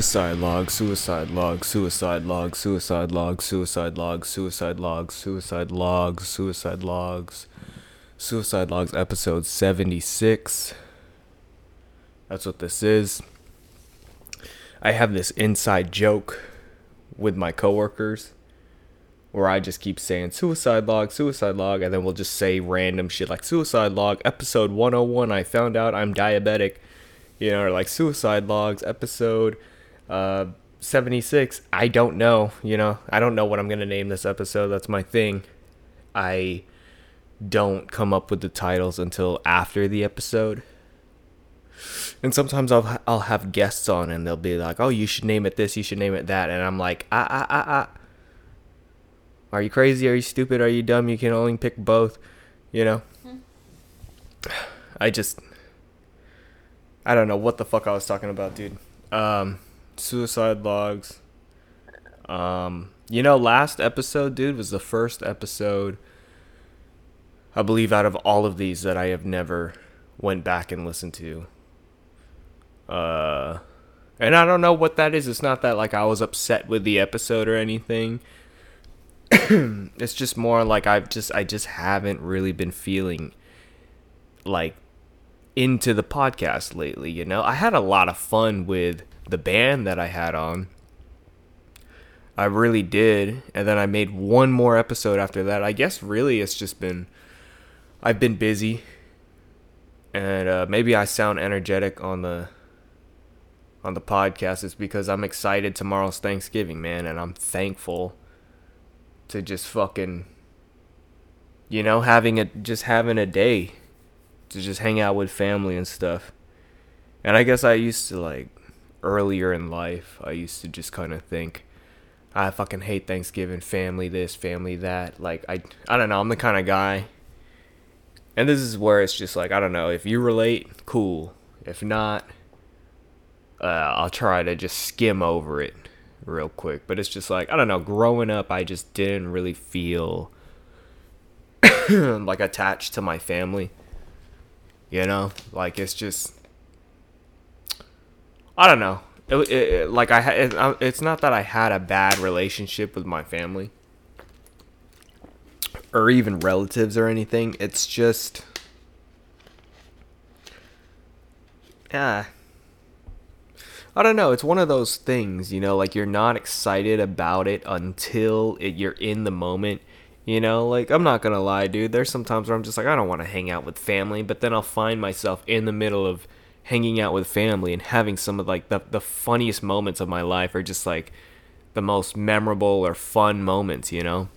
Suicide log, suicide log, suicide log, suicide log, suicide log, suicide logs, suicide logs, suicide logs, suicide logs, episode 76. That's what this is. I have this inside joke with my coworkers where I just keep saying suicide log, suicide log, and then we'll just say random shit like suicide log, episode 101. I found out I'm diabetic you know, or like suicide logs episode uh, 76. I don't know, you know, I don't know what I'm going to name this episode. That's my thing. I don't come up with the titles until after the episode. And sometimes I'll I'll have guests on and they'll be like, "Oh, you should name it this, you should name it that." And I'm like, "Ah ah ah ah. Are you crazy? Are you stupid? Are you dumb? You can only pick both." You know? I just I don't know what the fuck I was talking about, dude. Um, suicide logs. Um, you know, last episode, dude, was the first episode. I believe out of all of these that I have never went back and listened to. Uh, and I don't know what that is. It's not that like I was upset with the episode or anything. it's just more like I've just I just haven't really been feeling like into the podcast lately, you know? I had a lot of fun with the band that I had on. I really did. And then I made one more episode after that. I guess really it's just been I've been busy. And uh, maybe I sound energetic on the on the podcast It's because I'm excited tomorrow's Thanksgiving, man, and I'm thankful to just fucking you know, having a just having a day to just hang out with family and stuff. And I guess I used to like earlier in life, I used to just kind of think I fucking hate Thanksgiving, family this, family that. Like I I don't know, I'm the kind of guy and this is where it's just like I don't know, if you relate, cool. If not, uh, I'll try to just skim over it real quick. But it's just like I don't know, growing up I just didn't really feel like attached to my family. You know, like it's just I don't know. It, it, it, like I it, it's not that I had a bad relationship with my family or even relatives or anything. It's just yeah. I don't know. It's one of those things, you know, like you're not excited about it until you're in the moment you know, like I'm not gonna lie, dude. There's some times where I'm just like I don't want to hang out with family, but then I'll find myself in the middle of hanging out with family and having some of like the the funniest moments of my life are just like the most memorable or fun moments, you know.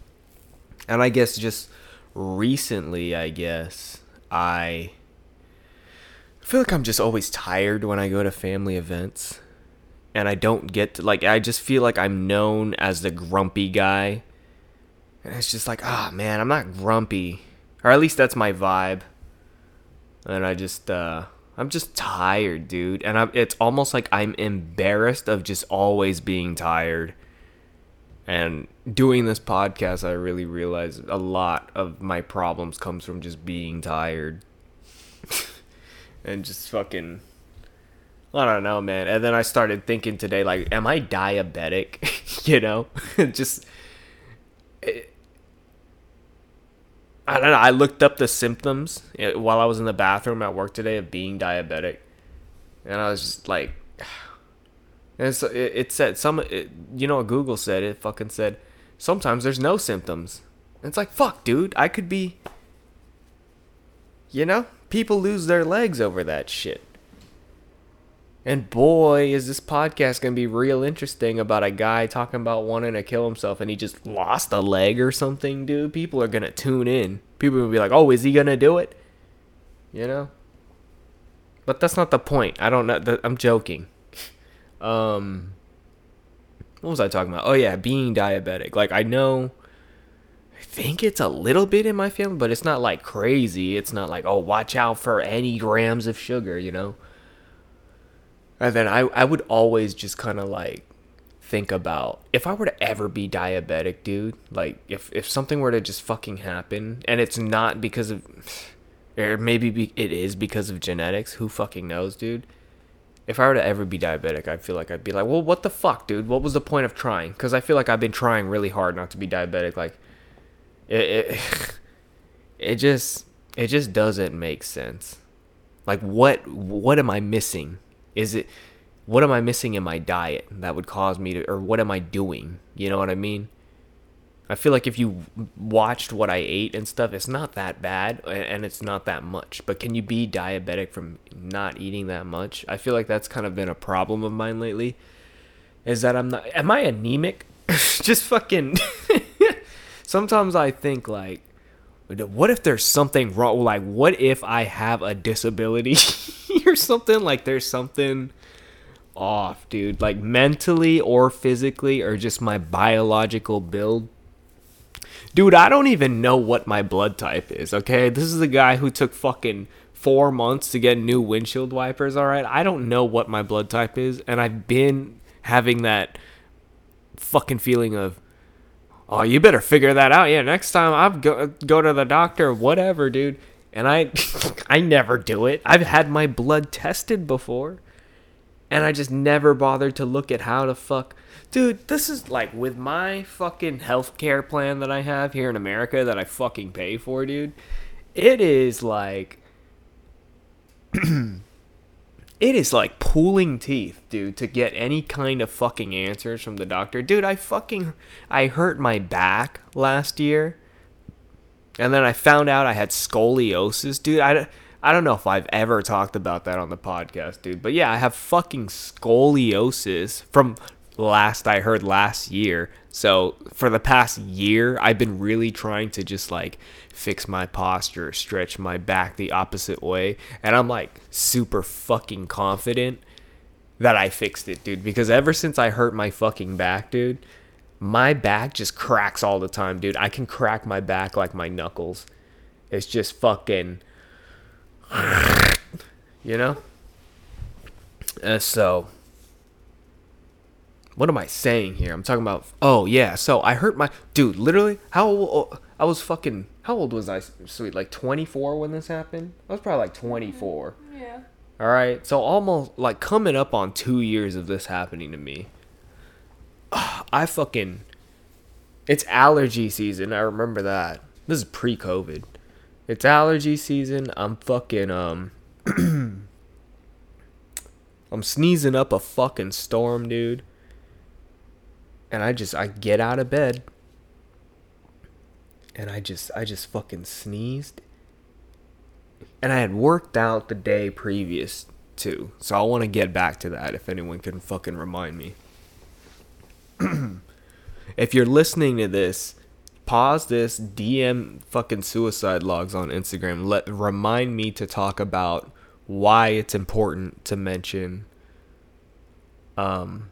And I guess just recently, I guess I feel like I'm just always tired when I go to family events. And I don't get to, like I just feel like I'm known as the grumpy guy and it's just like, ah, oh, man, I'm not grumpy. Or at least that's my vibe. And I just, uh, I'm just tired, dude. And I, it's almost like I'm embarrassed of just always being tired. And doing this podcast, I really realized a lot of my problems comes from just being tired. and just fucking I don't know, man. And then I started thinking today like am I diabetic? you know? just it, I don't know. I looked up the symptoms eh, while I was in the bathroom at work today of being diabetic, and I was just like, and it, it said some, it, you know what Google said? It fucking said sometimes there's no symptoms. And it's like fuck, dude. I could be. You know, people lose their legs over that shit. And boy, is this podcast gonna be real interesting about a guy talking about wanting to kill himself and he just lost a leg or something, dude. People are gonna tune in. People will be like, "Oh, is he gonna do it?" You know. But that's not the point. I don't know. I'm joking. Um, what was I talking about? Oh yeah, being diabetic. Like I know. I think it's a little bit in my family, but it's not like crazy. It's not like, oh, watch out for any grams of sugar, you know and then I, I would always just kind of like think about if I were to ever be diabetic, dude, like if, if something were to just fucking happen and it's not because of, or maybe be, it is because of genetics, who fucking knows, dude? if I were to ever be diabetic, I feel like I'd be like, well, what the fuck, dude? What was the point of trying? Because I feel like I've been trying really hard not to be diabetic. Like, it, it, it just, it just doesn't make sense. Like, what, what am I missing? Is it, what am I missing in my diet that would cause me to, or what am I doing? You know what I mean? I feel like if you watched what I ate and stuff, it's not that bad and it's not that much. But can you be diabetic from not eating that much? I feel like that's kind of been a problem of mine lately. Is that I'm not am I anemic? Just fucking Sometimes I think like what if there's something wrong like what if I have a disability or something like there's something off, dude. Like mentally or physically or just my biological build Dude, I don't even know what my blood type is, okay? This is a guy who took fucking four months to get new windshield wipers, alright? I don't know what my blood type is, and I've been having that fucking feeling of, oh, you better figure that out. Yeah, next time I go go to the doctor, whatever, dude. And I, I never do it. I've had my blood tested before, and I just never bothered to look at how the fuck Dude, this is like with my fucking healthcare plan that I have here in America that I fucking pay for, dude. It is like it is like pulling teeth, dude, to get any kind of fucking answers from the doctor. Dude, I fucking I hurt my back last year. And then I found out I had scoliosis, dude. I I don't know if I've ever talked about that on the podcast, dude. But yeah, I have fucking scoliosis from last I heard last year. So for the past year, I've been really trying to just like fix my posture, stretch my back the opposite way, and I'm like super fucking confident that I fixed it, dude, because ever since I hurt my fucking back, dude, my back just cracks all the time, dude. I can crack my back like my knuckles. It's just fucking you know? Uh, so what am I saying here? I'm talking about. Oh yeah, so I hurt my dude. Literally, how old? I was fucking. How old was I? Sweet, like 24 when this happened. I was probably like 24. Yeah. All right, so almost like coming up on two years of this happening to me. I fucking. It's allergy season. I remember that. This is pre-COVID. It's allergy season. I'm fucking um. I'm sneezing up a fucking storm, dude and I just I get out of bed and I just I just fucking sneezed. And I had worked out the day previous too. So I want to get back to that if anyone can fucking remind me. if you're listening to this, pause this, DM fucking suicide logs on Instagram. Let remind me to talk about why it's important to mention um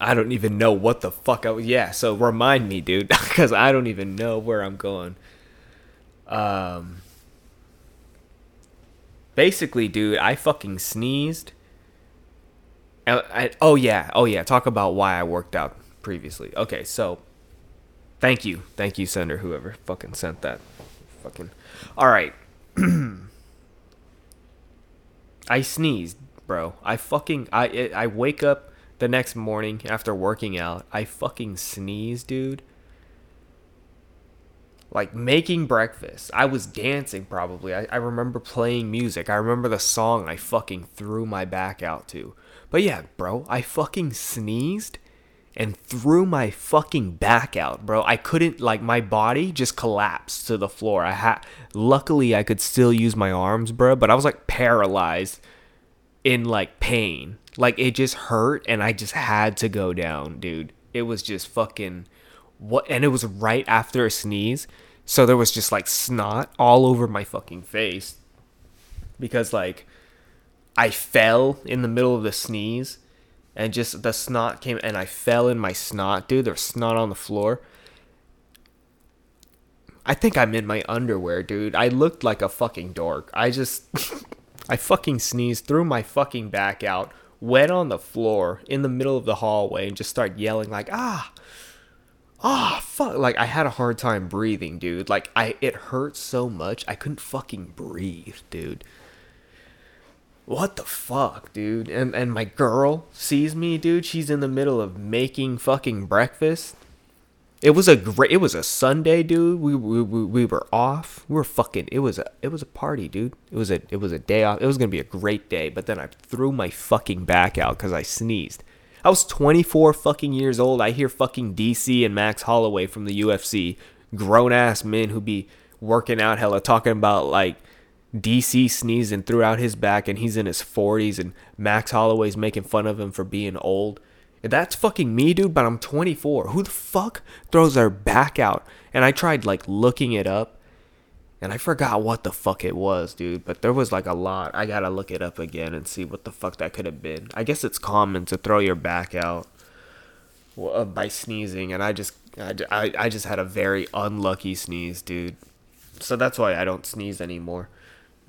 I don't even know what the fuck I was. Yeah, so remind me, dude, because I don't even know where I'm going. Um, basically, dude, I fucking sneezed. I, I, oh yeah, oh yeah. Talk about why I worked out previously. Okay, so thank you, thank you, sender, whoever fucking sent that. Fucking. All right. I sneezed, bro. I fucking I I wake up the next morning after working out, I fucking sneezed, dude. Like making breakfast. I was dancing probably. I, I remember playing music. I remember the song I fucking threw my back out to. But yeah, bro, I fucking sneezed and threw my fucking back out, bro. I couldn't like my body just collapsed to the floor. I had luckily I could still use my arms, bro, but I was like paralyzed in like pain. Like it just hurt and I just had to go down, dude. It was just fucking what and it was right after a sneeze. So there was just like snot all over my fucking face. Because like I fell in the middle of the sneeze and just the snot came and I fell in my snot, dude. There's snot on the floor. I think I'm in my underwear, dude. I looked like a fucking dork. I just I fucking sneezed, threw my fucking back out, went on the floor in the middle of the hallway, and just started yelling like, ah, ah, fuck. Like I had a hard time breathing, dude. Like I, it hurt so much I couldn't fucking breathe, dude. What the fuck, dude? And and my girl sees me, dude. She's in the middle of making fucking breakfast. It was a great. It was a Sunday, dude. We we we, we were off. We were fucking. It was a it was a party, dude. It was a it was a day off. It was gonna be a great day. But then I threw my fucking back out because I sneezed. I was 24 fucking years old. I hear fucking DC and Max Holloway from the UFC, grown ass men who be working out hella, talking about like DC sneezing throughout his back and he's in his 40s and Max Holloway's making fun of him for being old. That's fucking me, dude, but I'm 24. Who the fuck throws their back out? And I tried like looking it up and I forgot what the fuck it was, dude, but there was like a lot. I gotta look it up again and see what the fuck that could have been. I guess it's common to throw your back out uh, by sneezing, and I just, I, I, I just had a very unlucky sneeze, dude. So that's why I don't sneeze anymore.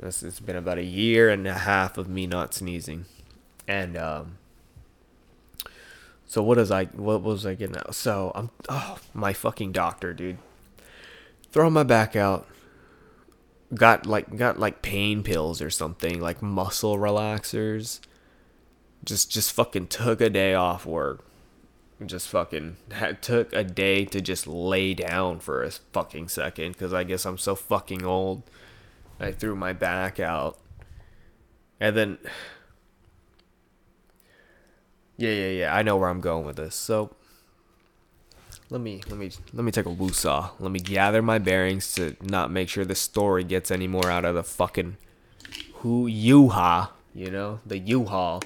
It's, it's been about a year and a half of me not sneezing, and um. So what is I? What was I getting at? So I'm oh my fucking doctor, dude. Throwing my back out. Got like got like pain pills or something like muscle relaxers. Just just fucking took a day off work. Just fucking had, took a day to just lay down for a fucking second because I guess I'm so fucking old. I threw my back out. And then Yeah, yeah, yeah. I know where I'm going with this. So let me let me let me take a woosah. Let me gather my bearings to not make sure the story gets any more out of the fucking who U-Ha, you know? The U-Haul.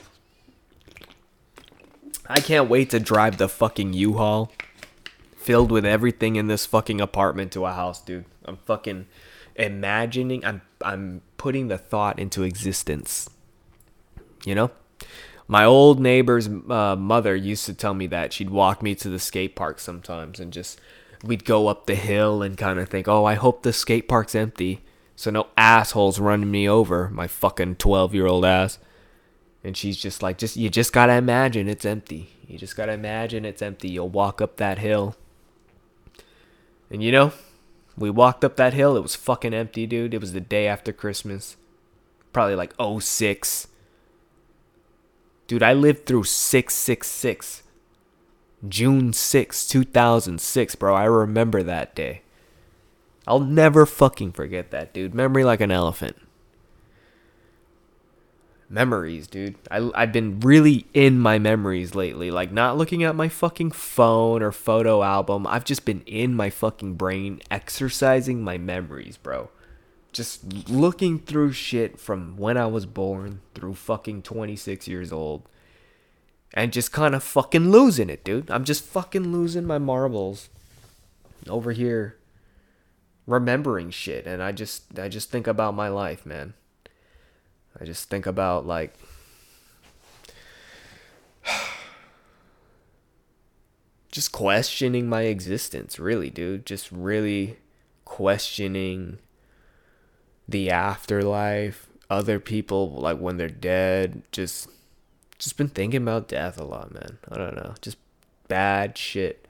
I can't wait to drive the fucking U-Haul filled with everything in this fucking apartment to a house, dude. I'm fucking imagining I'm I'm putting the thought into existence. You know? My old neighbor's uh, mother used to tell me that she'd walk me to the skate park sometimes and just we'd go up the hill and kind of think, "Oh, I hope the skate park's empty." So no assholes running me over, my fucking 12-year-old ass. And she's just like, just you just got to imagine it's empty. You just got to imagine it's empty. You'll walk up that hill. And you know, we walked up that hill. It was fucking empty, dude. It was the day after Christmas. Probably like 06. Dude, I lived through 666. June 6, 2006, bro. I remember that day. I'll never fucking forget that, dude. Memory like an elephant. Memories, dude. I, I've been really in my memories lately. Like, not looking at my fucking phone or photo album. I've just been in my fucking brain, exercising my memories, bro. Just looking through shit from when I was born through fucking 26 years old. And just kind of fucking losing it, dude. I'm just fucking losing my marbles over here remembering shit and I just I just think about my life, man. I just think about like just questioning my existence, really, dude. Just really questioning the afterlife, other people like when they're dead, just just been thinking about death a lot, man. I don't know. Just bad shit.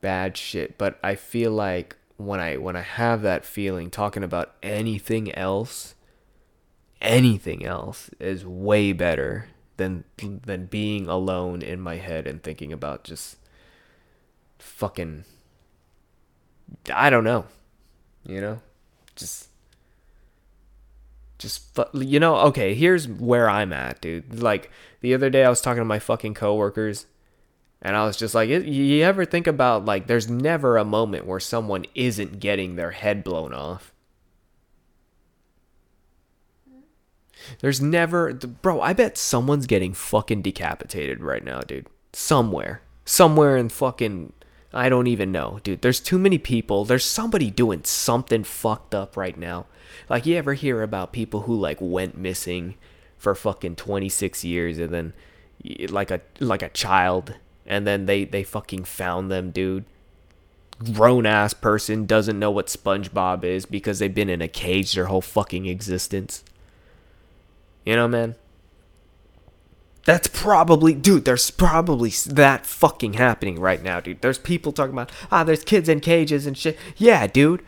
Bad shit, but I feel like when I when I have that feeling talking about anything else anything else is way better than than being alone in my head and thinking about just fucking I don't know. You know? Just just you know, okay, here's where I'm at, dude. Like the other day I was talking to my fucking coworkers and I was just like, you ever think about like there's never a moment where someone isn't getting their head blown off. There's never, bro. I bet someone's getting fucking decapitated right now, dude. Somewhere, somewhere in fucking, I don't even know, dude. There's too many people. There's somebody doing something fucked up right now. Like you ever hear about people who like went missing for fucking 26 years and then like a like a child and then they they fucking found them, dude. Grown ass person doesn't know what SpongeBob is because they've been in a cage their whole fucking existence. You know, man? That's probably, dude, there's probably that fucking happening right now, dude. There's people talking about, ah, there's kids in cages and shit. Yeah, dude.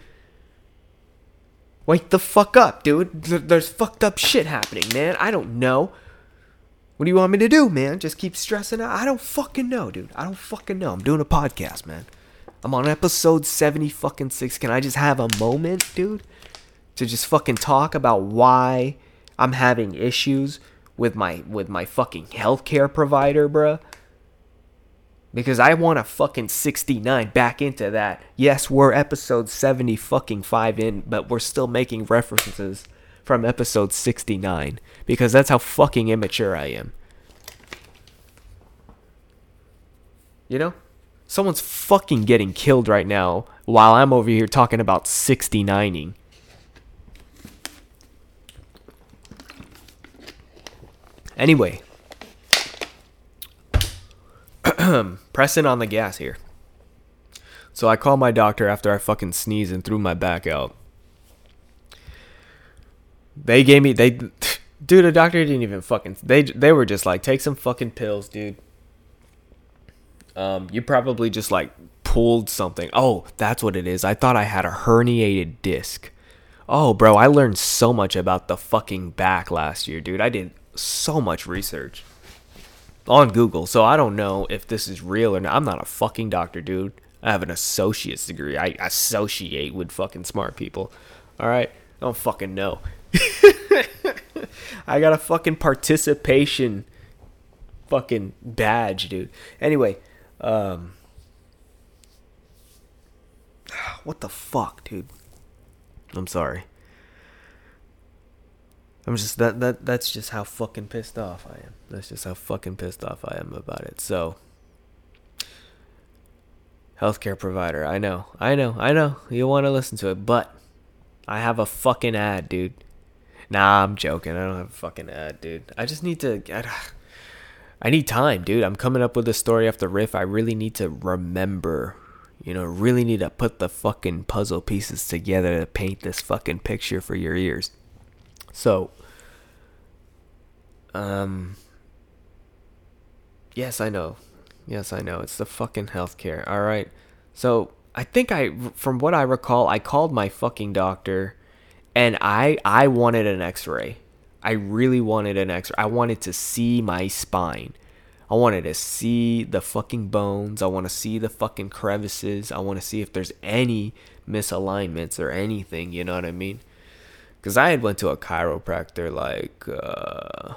Wake the fuck up, dude. There's fucked up shit happening, man. I don't know. What do you want me to do, man? Just keep stressing out? I don't fucking know, dude. I don't fucking know. I'm doing a podcast, man. I'm on episode 70 fucking 6. Can I just have a moment, dude? To just fucking talk about why I'm having issues with my with my fucking healthcare provider, bruh because I want a fucking 69 back into that. Yes, we're episode 70 fucking 5 in, but we're still making references from episode 69 because that's how fucking immature I am. You know? Someone's fucking getting killed right now while I'm over here talking about 69ing. Anyway, pressing on the gas here. So I called my doctor after I fucking sneezed and threw my back out. They gave me they dude, the doctor didn't even fucking they they were just like take some fucking pills, dude. Um you probably just like pulled something. Oh, that's what it is. I thought I had a herniated disc. Oh, bro, I learned so much about the fucking back last year, dude. I did so much research on Google, so I don't know if this is real or not. I'm not a fucking doctor, dude. I have an associate's degree. I associate with fucking smart people. All right, I don't fucking know. I got a fucking participation fucking badge, dude. Anyway, um what the fuck, dude? I'm sorry. I'm just that that that's just how fucking pissed off I am. That's just how fucking pissed off I am about it. So healthcare provider, I know. I know. I know. You want to listen to it, but I have a fucking ad, dude. Nah, I'm joking. I don't have a fucking ad, dude. I just need to get I need time, dude. I'm coming up with a story after riff. I really need to remember. You know, really need to put the fucking puzzle pieces together to paint this fucking picture for your ears. So, um, yes, I know. Yes, I know. It's the fucking healthcare. All right. So I think I, from what I recall, I called my fucking doctor, and I I wanted an X-ray. I really wanted an X-ray. I wanted to see my spine. I wanted to see the fucking bones. I want to see the fucking crevices. I want to see if there's any misalignments or anything. You know what I mean? because I had went to a chiropractor like uh,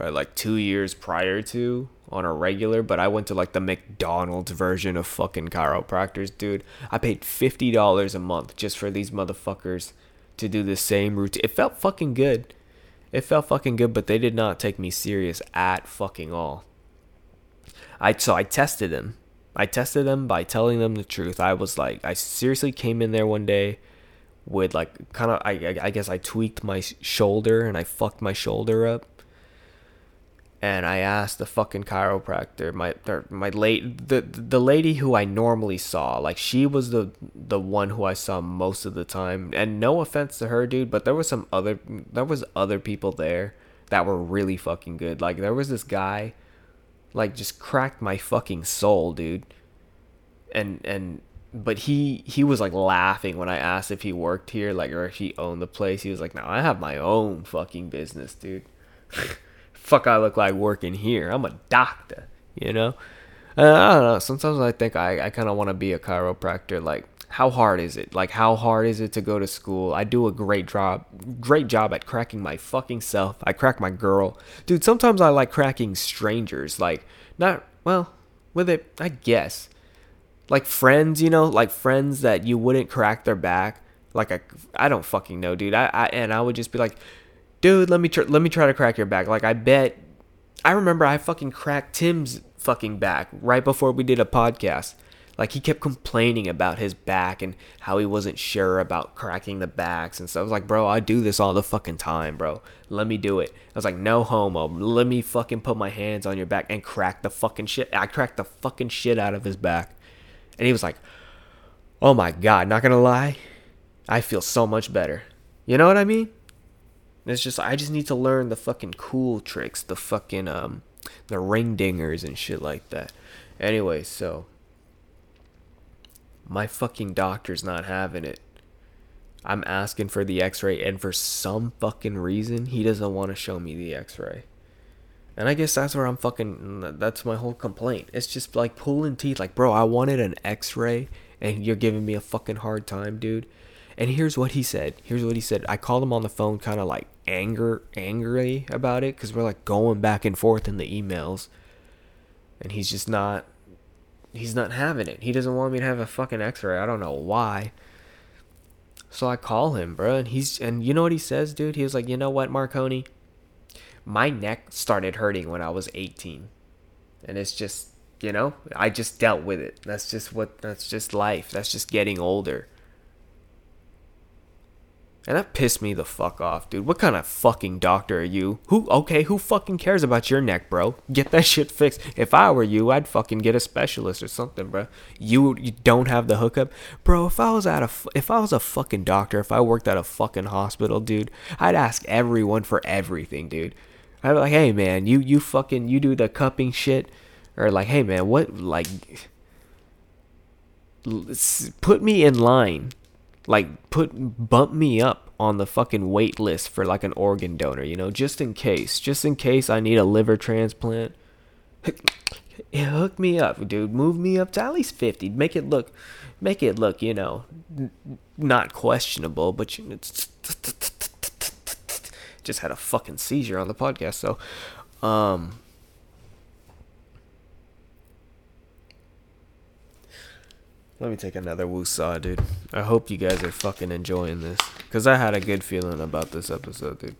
probably like two years prior to on a regular, but I went to like the McDonald's version of fucking chiropractors, dude. I paid fifty dollars a month just for these motherfuckers to do the same routine. It felt fucking good. It felt fucking good, but they did not take me serious at fucking all. I so I tested them. I tested them by telling them the truth. I was like, I seriously came in there one day with like kind of I I guess I tweaked my shoulder and I fucked my shoulder up. And I asked the fucking chiropractor, my my late the the lady who I normally saw, like she was the the one who I saw most of the time. And no offense to her, dude, but there was some other there was other people there that were really fucking good. Like there was this guy, like just cracked my fucking soul, dude. And and but he he was like laughing when I asked if he worked here, like or if he owned the place. He was like, "No, I have my own fucking business, dude. Fuck, I look like working here. I'm a doctor, you know." I don't know. Sometimes I think I I kind of want to be a chiropractor. Like, how hard is it? Like, how hard is it to go to school? I do a great job, great job at cracking my fucking self. I crack my girl, dude. Sometimes I like cracking strangers. Like, not well with it, I guess like friends, you know, like friends that you wouldn't crack their back. Like I, I don't fucking know, dude. I, I and I would just be like, dude, let me try, let me try to crack your back. Like I bet, I remember I fucking cracked Tim's fucking back right before we did a podcast. Like he kept complaining about his back and how he wasn't sure about cracking the backs and stuff. I was like, bro, I do this all the fucking time, bro. Let me do it. I was like, no homo. Let me fucking put my hands on your back and crack the fucking shit. I cracked the fucking shit out of his back. And he was like, Oh my God, not gonna lie, I feel so much better. You know what I mean? It's just, I just need to learn the fucking cool tricks, the fucking, um, the ring dingers and shit like that. Anyway, so my fucking doctor's not having it. I'm asking for the x-ray and for some fucking reason he doesn't want to show me the x-ray. And I guess that's where I'm fucking that's my whole complaint. It's just like pulling teeth like, "Bro, I wanted an x-ray and you're giving me a fucking hard time, dude." And here's what he said. Here's what he said. I called him on the phone kind of like anger angry about it cuz we're like going back and forth in the emails. And he's just not he's not having it. He doesn't want me to have a fucking x-ray. I don't know why. So I call him, bro, and he's and you know what he says, dude? He was like, "You know what, Marconi? My neck started hurting when I was 18." And it's just, you know, I just dealt with it. That's just what that's just life. That's just getting older. And that pissed me the fuck off, dude. What kind of fucking doctor are you? Who, okay, who fucking cares about your neck, bro? Get that shit fixed. If I were you, I'd fucking get a specialist or something, bro. You, you don't have the hookup? Bro, if I was at a, if I was a fucking doctor, if I worked at a fucking hospital, dude, I'd ask everyone for everything, dude. I'd be like, hey, man, you, you fucking, you do the cupping shit? Or like, hey, man, what, like, put me in line like put bump me up on the fucking wait list for like an organ donor, you know, just in case, just in case I need a liver transplant. Hook me up, dude. Move me up to at least 50. Make it look make it look, you know, not questionable, but you just had a fucking seizure on the podcast, so um Let me take another woosah, dude. I hope you guys are fucking enjoying this. Because I had a good feeling about this episode, dude.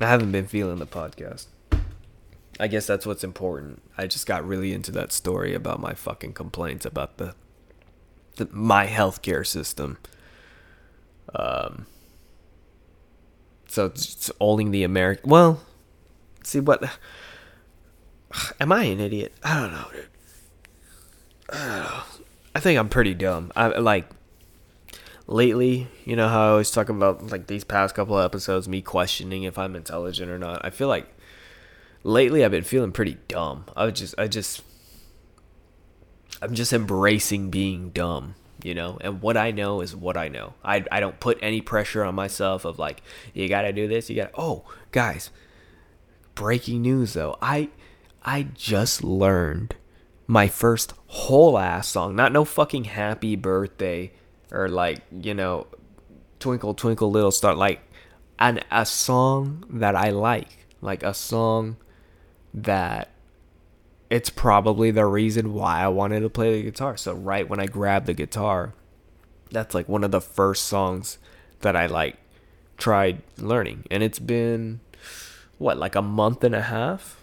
I haven't been feeling the podcast. I guess that's what's important. I just got really into that story about my fucking complaints about the, the my healthcare system. Um. So it's, it's owning the American. Well, see what. Am I an idiot? I don't know, dude. I think I'm pretty dumb. I like lately, you know how I always talk about like these past couple of episodes, me questioning if I'm intelligent or not. I feel like lately I've been feeling pretty dumb. I just, I just, I'm just embracing being dumb, you know. And what I know is what I know. I, I don't put any pressure on myself of like, you gotta do this, you gotta. Oh, guys, breaking news though. I, I just learned my first whole ass song, not no fucking happy birthday or like, you know, twinkle twinkle little star like an a song that I like, like a song that it's probably the reason why I wanted to play the guitar. So right when I grabbed the guitar, that's like one of the first songs that I like tried learning. And it's been what, like a month and a half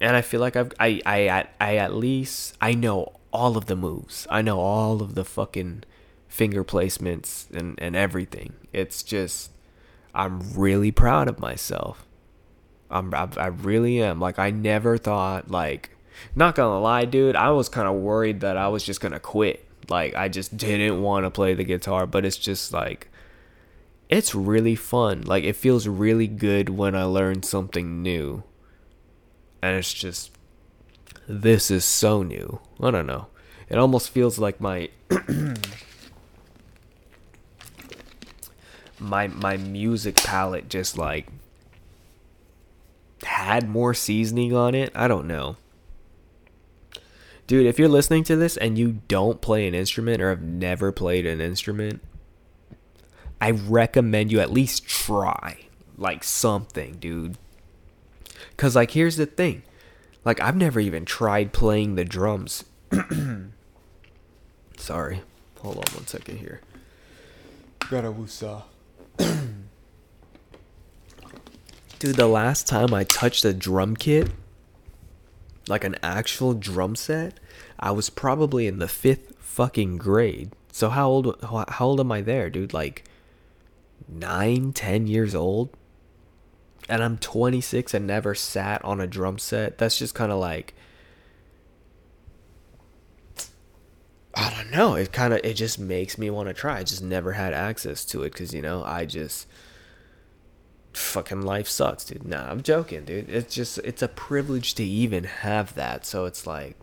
and I feel like I've I I I at least I know all of the moves. I know all of the fucking finger placements and and everything. It's just I'm really proud of myself. I'm I, I really am. Like I never thought like not gonna lie, dude. I was kind of worried that I was just gonna quit. Like I just didn't want to play the guitar, but it's just like it's really fun. Like it feels really good when I learn something new and it's just this is so new. I don't know. It almost feels like my my my music palette just like had more seasoning on it. I don't know. Dude, if you're listening to this and you don't play an instrument or have never played an instrument, I recommend you at least try like something, dude. Cause like here's the thing. Like I've never even tried playing the drums. Sorry. Hold on one second here. Got a woosah. Dude, the last time I touched a drum kit, like an actual drum set, I was probably in the fifth fucking grade. So how old how old am I there, dude? Like nine, ten years old? And I'm 26 and never sat on a drum set, that's just kind of like I don't know. It kind of it just makes me want to try. I just never had access to it cuz you know, I just fucking life sucks, dude. Nah, I'm joking, dude. It's just it's a privilege to even have that. So it's like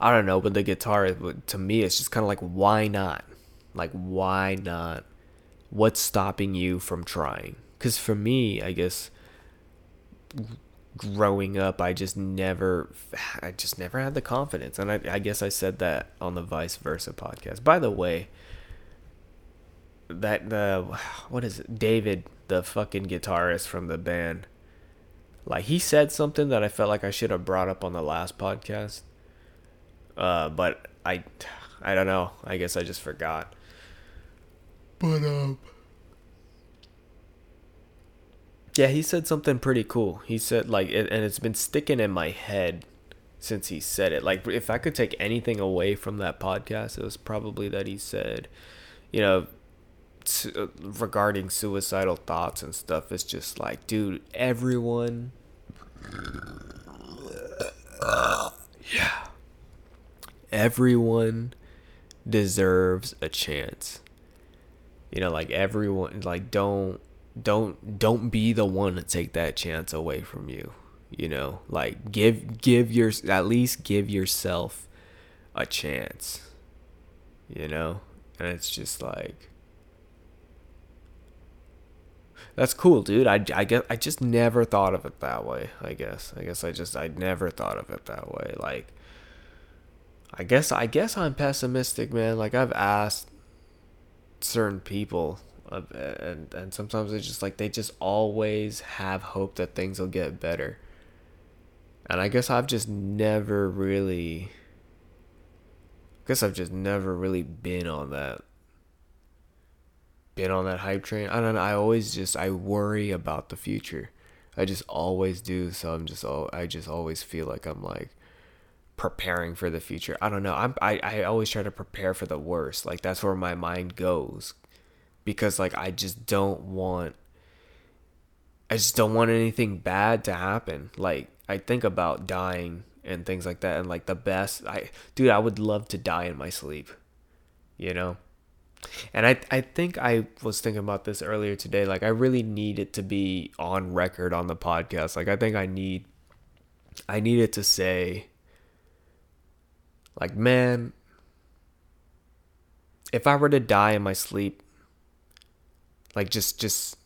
I don't know, but the guitar to me it's just kind of like why not? Like why not? What's stopping you from trying? Cuz for me, I guess growing up, I just never, I just never had the confidence, and I, I guess I said that on the vice versa podcast. By the way, that the what is it, David, the fucking guitarist from the band, like he said something that I felt like I should have brought up on the last podcast. Uh, but I, I don't know. I guess I just forgot. But um. Yeah, he said something pretty cool. He said like, and it's been sticking in my head since he said it. Like, if I could take anything away from that podcast, it was probably that he said, you know, uh, regarding suicidal thoughts and stuff. It's just like, dude, everyone. yeah. Everyone deserves a chance. You know, like everyone, like don't don't don't be the one to take that chance away from you you know? Like give give your at least give yourself a chance you know? And it's just like that's cool dude. I i guess i just never thought of it that way i guess. I guess i just i never thought of it that way. Like i guess i guess i'm pessimistic man. Like i've asked certain people and and sometimes it's just like they just always have hope that things will get better. And I guess I've just never really I guess I've just never really been on that been on that hype train. I don't know, I always just I worry about the future. I just always do, so I'm just all I just always feel like I'm like preparing for the future. I don't know. I'm I, I always try to prepare for the worst. Like that's where my mind goes because like I just don't want I just don't want anything bad to happen. Like I think about dying and things like that and like the best I dude, I would love to die in my sleep. You know? And I I think I was thinking about this earlier today. Like I really need it to be on record on the podcast. Like I think I need I needed to say like man if I were to die in my sleep like just just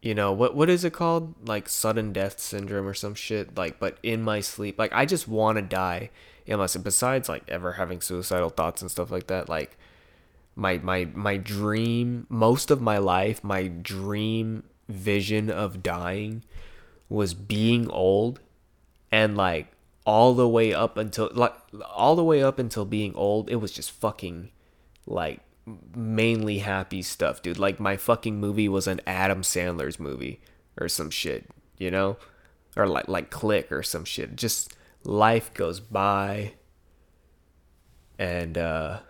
you know what what is it called? Like sudden death syndrome or some shit like but in my sleep like i just want to die sleep. Besides like ever having suicidal thoughts and stuff like that like my my my dream most of my life my dream vision of dying was being old and like all the way up until like all the way up until being old it was just fucking like mainly happy stuff, dude. Like my fucking movie was an Adam Sandler's movie or some shit, you know? Or like like Click or some shit. Just life goes by and uh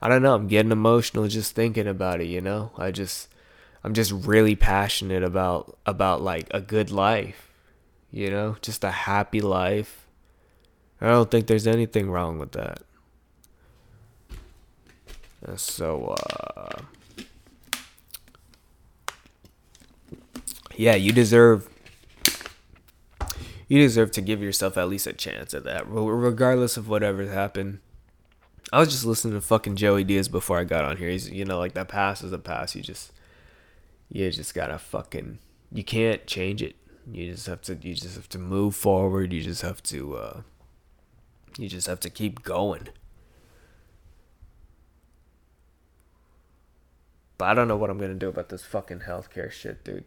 I don't know, I'm getting emotional just thinking about it, you know? I just I'm just really passionate about about like a good life, you know? Just a happy life. I don't think there's anything wrong with that. So, uh, yeah, you deserve you deserve to give yourself at least a chance at that, regardless of whatever happened. I was just listening to fucking Joey Diaz before I got on here. He's, you know, like that pass is a pass. You just, you just gotta fucking, you can't change it. You just have to, you just have to move forward. You just have to, uh, you just have to keep going. But I don't know what I'm gonna do about this fucking healthcare shit, dude.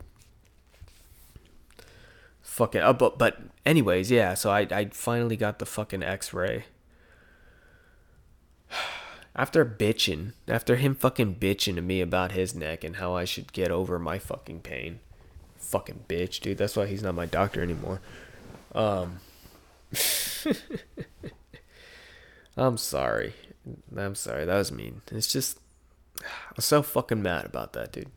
Fucking. Uh, but but anyways, yeah. So I I finally got the fucking X-ray. After bitching, after him fucking bitching to me about his neck and how I should get over my fucking pain, fucking bitch, dude. That's why he's not my doctor anymore. Um. I'm sorry. I'm sorry. That was mean. It's just I was so fucking mad about that, dude.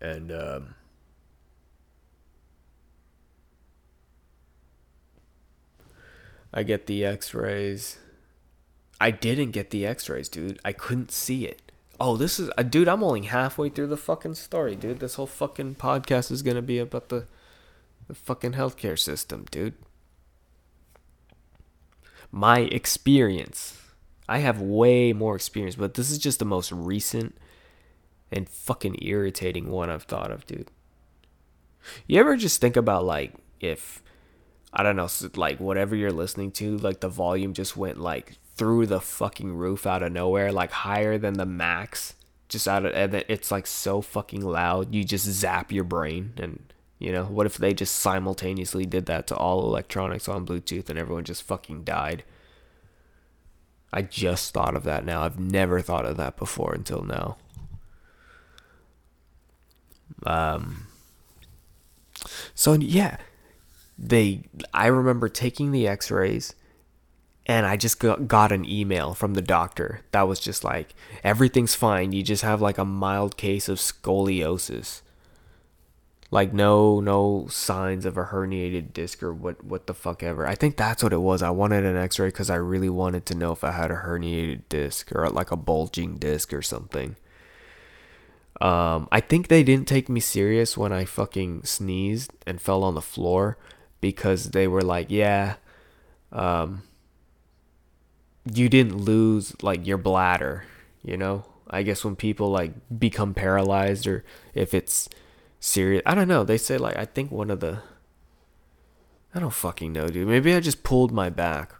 And um, I get the X-rays. I didn't get the X-rays, dude. I couldn't see it. Oh, this is, uh, dude. I'm only halfway through the fucking story, dude. This whole fucking podcast is gonna be about the the fucking healthcare system, dude. My experience. I have way more experience, but this is just the most recent and fucking irritating one I've thought of, dude. You ever just think about like if I don't know, like whatever you're listening to, like the volume just went like through the fucking roof out of nowhere, like higher than the max, just out of, and it's like so fucking loud, you just zap your brain. And, you know, what if they just simultaneously did that to all electronics on Bluetooth and everyone just fucking died? I just thought of that now. I've never thought of that before until now. Um, so yeah, they I remember taking the x-rays and I just got an email from the doctor that was just like everything's fine you just have like a mild case of scoliosis like no no signs of a herniated disc or what what the fuck ever. I think that's what it was. I wanted an x-ray because i really wanted to know if i had a herniated disc or like a bulging disc or something. Um i think they didn't take me serious when i fucking sneezed and fell on the floor because they were like, yeah, um, you didn't lose like your bladder, you know? I guess when people like become paralyzed or if it's serious, I don't know. They say like, I think one of the, I don't fucking know, dude. Maybe I just pulled my back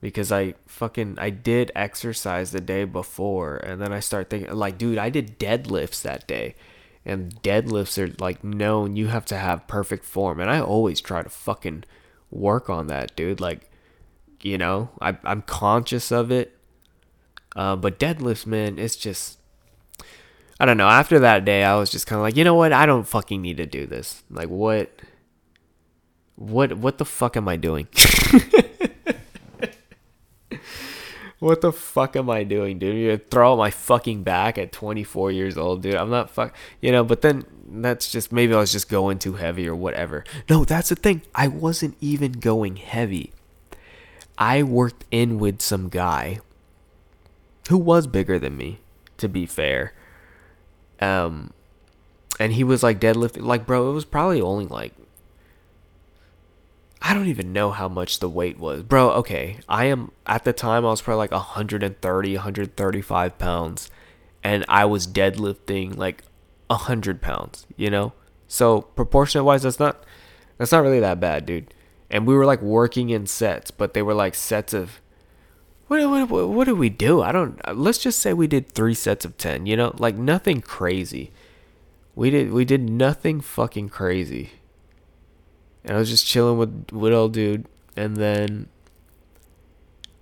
because I fucking I did exercise the day before and then I start thinking like dude I did deadlifts that day and deadlifts are like known you have to have perfect form and i always try to fucking work on that dude like you know I, i'm conscious of it uh, but deadlifts man it's just i don't know after that day i was just kind of like you know what i don't fucking need to do this like what what what the fuck am i doing what the fuck am I doing, dude? You throw my fucking back at 24 years old, dude. I'm not fuck, you know. But then that's just maybe I was just going too heavy or whatever. No, that's the thing. I wasn't even going heavy. I worked in with some guy who was bigger than me, to be fair. Um, and he was like deadlifting, like bro, it was probably only like I don't even know how much the weight was. Bro, okay. I am, at the time, I was probably like 130, 135 pounds. And I was deadlifting like 100 pounds, you know? So, proportionate wise, that's not, that's not really that bad, dude. And we were like working in sets, but they were like sets of, what, what, what did we do? I don't, let's just say we did three sets of 10, you know? Like nothing crazy. We did, we did nothing fucking crazy and I was just chilling with with old dude, and then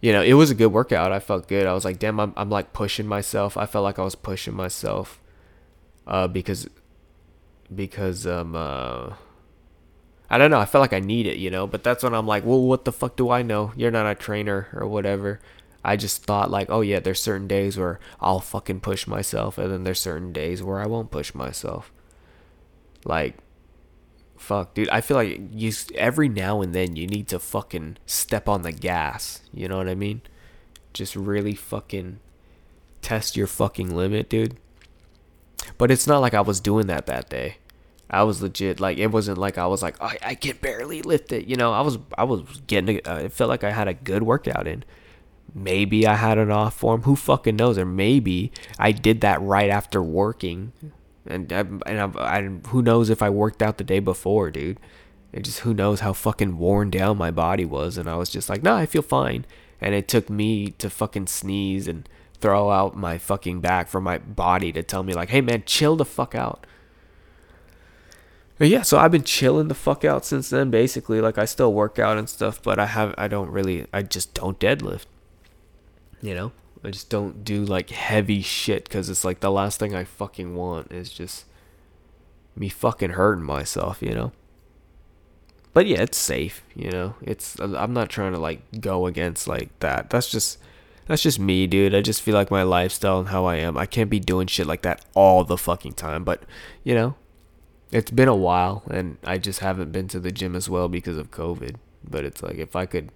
you know it was a good workout. I felt good. I was like, damn, I'm I'm like pushing myself. I felt like I was pushing myself, uh, because because um uh. I don't know. I felt like I need it, you know. But that's when I'm like, well, what the fuck do I know? You're not a trainer or whatever. I just thought like, oh yeah, there's certain days where I'll fucking push myself, and then there's certain days where I won't push myself. Like, fuck, dude. I feel like you every now and then you need to fucking step on the gas. You know what I mean? Just really fucking test your fucking limit, dude. But it's not like I was doing that that day. I was legit like it wasn't like I was like I, I can barely lift it. You know, I was I was getting uh, it felt like I had a good workout in. Maybe I had an off form. Who fucking knows? Or maybe I did that right after working and I, and I, I, who knows if I worked out the day before, dude. It just who knows how fucking worn down my body was, and I was just like, nah, I feel fine. And it took me to fucking sneeze and throw out my fucking back for my body to tell me like, hey man, chill the fuck out. But yeah, so I've been chilling the fuck out since then. Basically, like I still work out and stuff, but I have I don't really I just don't deadlift. You know. I just don't do like heavy shit because it's like the last thing I fucking want is just me fucking hurting myself, you know? But yeah, it's safe, you know? It's, I'm not trying to like go against like that. That's just, that's just me, dude. I just feel like my lifestyle and how I am. I can't be doing shit like that all the fucking time. But, you know, it's been a while and I just haven't been to the gym as well because of COVID. But it's like if I could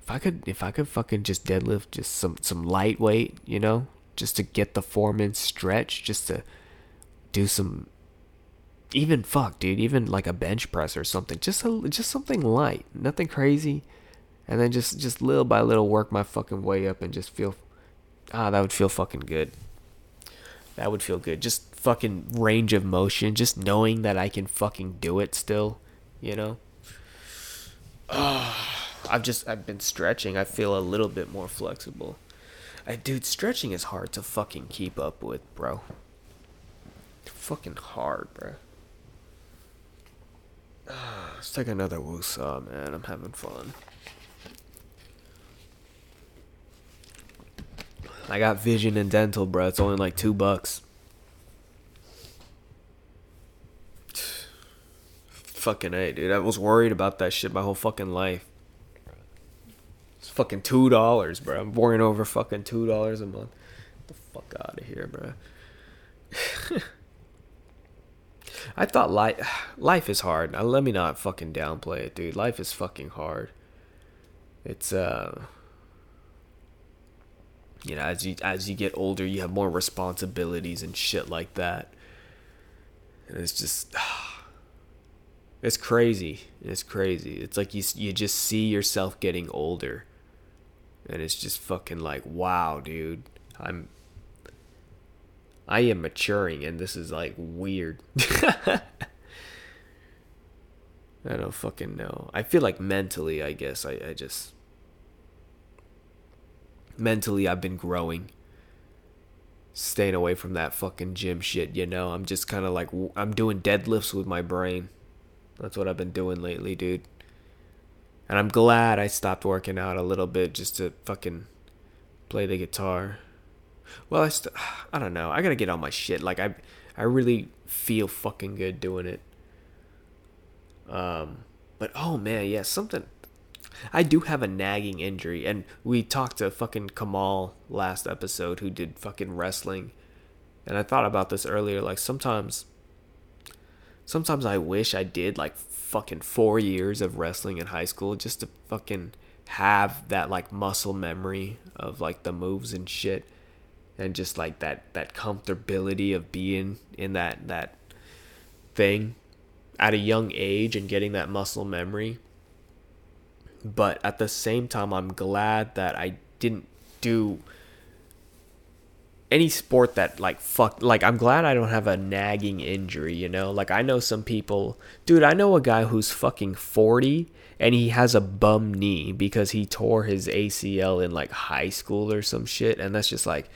if I could if I could fucking just deadlift just some some lightweight, you know, just to get the four minute stretch, just to do some even fuck, dude, even like a bench press or something. Just a, just something light, nothing crazy, and then just just little by little work my fucking way up and just feel, ah, that would feel fucking good. That would feel good. Just fucking range of motion, just knowing that I can fucking do it still, you know. I've just I've been stretching. I feel a little bit more flexible. I, dude, stretching is hard to fucking keep up with, bro. Fucking hard, bro. Let's take another woosah, man. I'm having fun. I got vision and dental, bro. It's only like two bucks. Fucking A, dude. I was worried about that shit my whole fucking life. It's fucking two dollars, bro. I'm worrying over fucking two dollars a month. Get the fuck out of here, bro. I thought life life is hard. Now, let me not fucking downplay it, dude. Life is fucking hard. It's uh you know, as you as you get older, you have more responsibilities and shit like that. And it's just it's crazy. It's crazy. It's like you you just see yourself getting older. And it's just fucking like, wow, dude. I'm I am maturing and this is like weird. I don't fucking know. I feel like mentally, I guess I, I just mentally I've been growing. Staying away from that fucking gym shit, you know. I'm just kind of like I'm doing deadlifts with my brain. That's what I've been doing lately, dude. And I'm glad I stopped working out a little bit just to fucking play the guitar. Well, I st- I don't know. I got to get on my shit. Like I I really feel fucking good doing it. Um but oh man, yeah, something I do have a nagging injury, and we talked to fucking Kamal last episode who did fucking wrestling, and I thought about this earlier. Like sometimes, sometimes I wish I did like fucking four years of wrestling in high school just to fucking have that like muscle memory of like the moves and shit, and just like that that comfortability of being in that that thing at a young age and getting that muscle memory. But at the same time i'm glad that i didn't do any sport that like fuck like i'm glad i don't have a nagging injury you know? Like i know some people dude i know a guy who's fucking 40 and he has a bum knee because he tore his acl in like high school or some shit and that's just like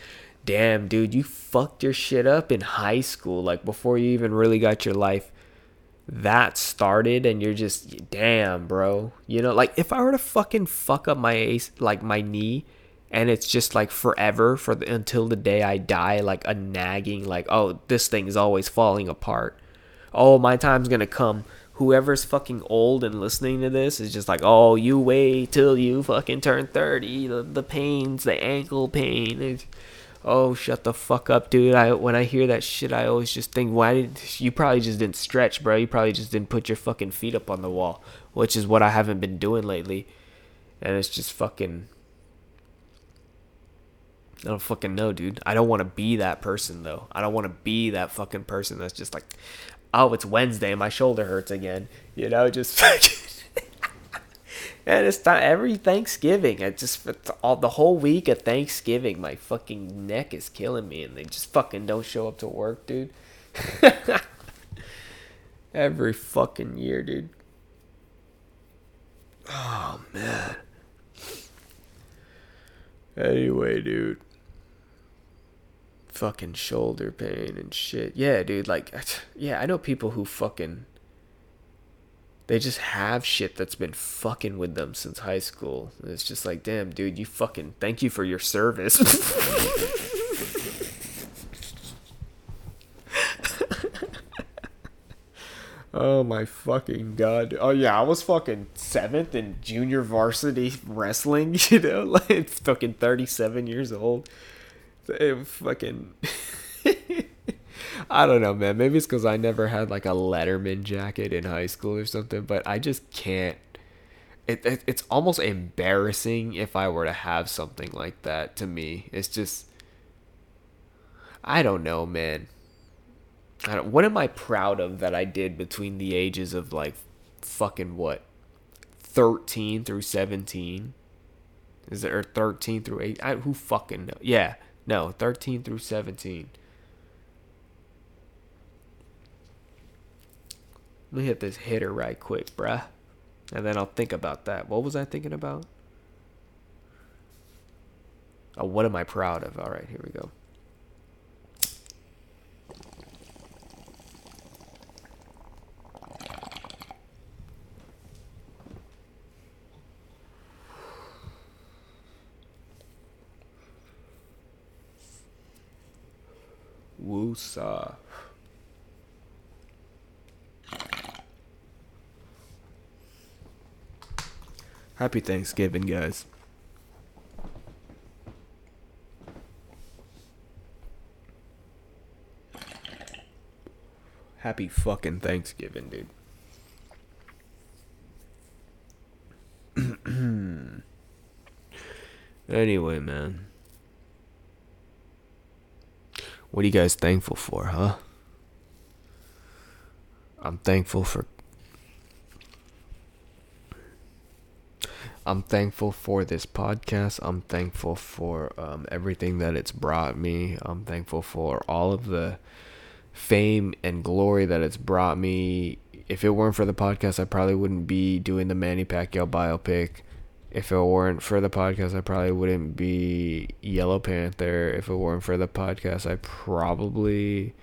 damn dude you fucked your shit up in high school like before you even really got your life that started and you're just damn bro. You know like if i were to fucking fuck up my ace like my knee and it's just like forever for the, until the day i die like a nagging like oh this thing is always falling apart. Oh my time's gonna come. Whoever's fucking old and listening to this is just like oh you wait till you fucking turn 30 the, the pains the ankle pain. It's, oh shut the fuck up dude. I when i hear that shit i always just think why did you probably just didn't stretch bro. You probably just didn't put your fucking feet up on the wall which is what i haven't been doing lately. And it's just fucking I don't fucking know, dude. I don't want to be that person though. I don't want to be that fucking person that's just like, oh, it's Wednesday, my shoulder hurts again. You know, just And it's not every Thanksgiving. It just all the whole week of Thanksgiving, my fucking neck is killing me, and they just fucking don't show up to work, dude. every fucking year, dude. Oh man. Anyway, dude. Fucking shoulder pain and shit. Yeah, dude. Like, yeah, I know people who fucking they just have shit that's been fucking with them since high school. And it's just like, damn, dude, you fucking thank you for your service. oh my fucking god. Oh yeah, I was fucking seventh in junior varsity wrestling, you know, like fucking 37 years old. Fucking I don't know, man. Maybe it's because I never had like a Letterman jacket in high school or something, but I just can't. It, it it's almost embarrassing if I were to have something like that to me. It's just I don't know, man. I don't, what am I proud of that I did between the ages of like fucking what 13 through 17 is it or 13 through 8 I, who fucking know yeah no 13 through 17 let me hit this hitter right quick bruh and then I'll think about that. What was I thinking about? Oh what am I proud of? All right here we go Woosa. Happy Thanksgiving, guys. Happy fucking Thanksgiving, dude. anyway, man. What are you guys thankful for, huh? I'm thankful for I'm thankful for this podcast. I'm thankful for um, everything that it's brought me. I'm thankful for all of the fame and glory that it's brought me. If it weren't for the podcast, I probably wouldn't be doing the Manny Pacquiao biopic. If it weren't for the podcast, I probably wouldn't be Yellow Panther. If it weren't for the podcast, I probably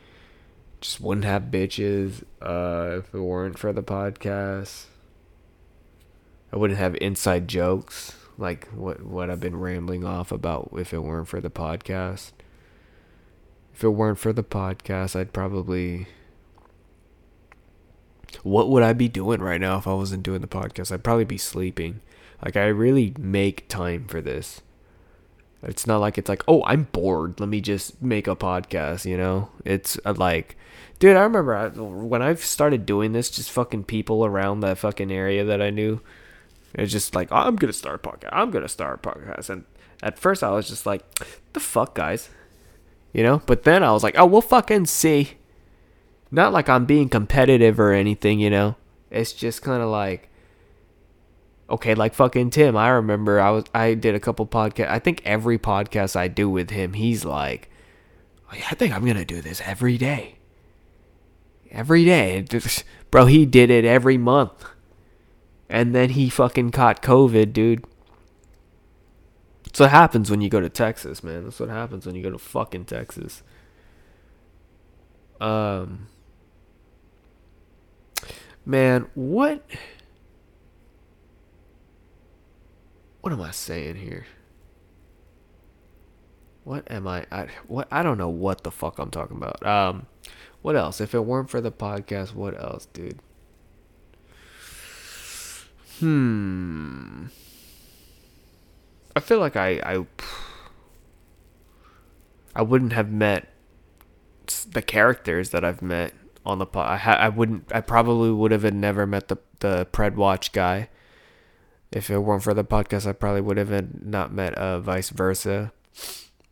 just wouldn't have bitches. Uh, if it weren't for the podcast, I wouldn't have inside jokes like what what I've been rambling off about if it weren't for the podcast. If it weren't for the podcast, I'd probably What would I be doing right now if I wasn't doing the podcast? I'd probably be sleeping. Like I really make time for this. It's not like it's like, "Oh, I'm bored. Let me just make a podcast," you know? It's uh, like Dude, I remember when I started doing this, just fucking people around that fucking area that I knew it's just like, oh, I'm gonna start a podcast. I'm gonna start a podcast. And at first, I was just like, the fuck, guys, you know. But then I was like, oh, we'll fucking see. Not like I'm being competitive or anything, you know. It's just kind of like, okay, like fucking Tim. I remember I was I did a couple podcasts. I think every podcast I do with him, he's like, oh, I think I'm gonna do this every day. Every day, bro. He did it every month. And then he fucking caught COVID, dude. That's what happens when you go to Texas, man. That's what happens when you go to fucking Texas. Um Man, what What am I saying here? What am I I what I don't know what the fuck I'm talking about. Um what else? If it weren't for the podcast, what else, dude? Hmm. I feel like I I I wouldn't have met the characters that I've met on the pod. I ha- I wouldn't. I probably would have never met the the Pred Watch guy. If it weren't for the podcast, I probably would have not met uh vice versa.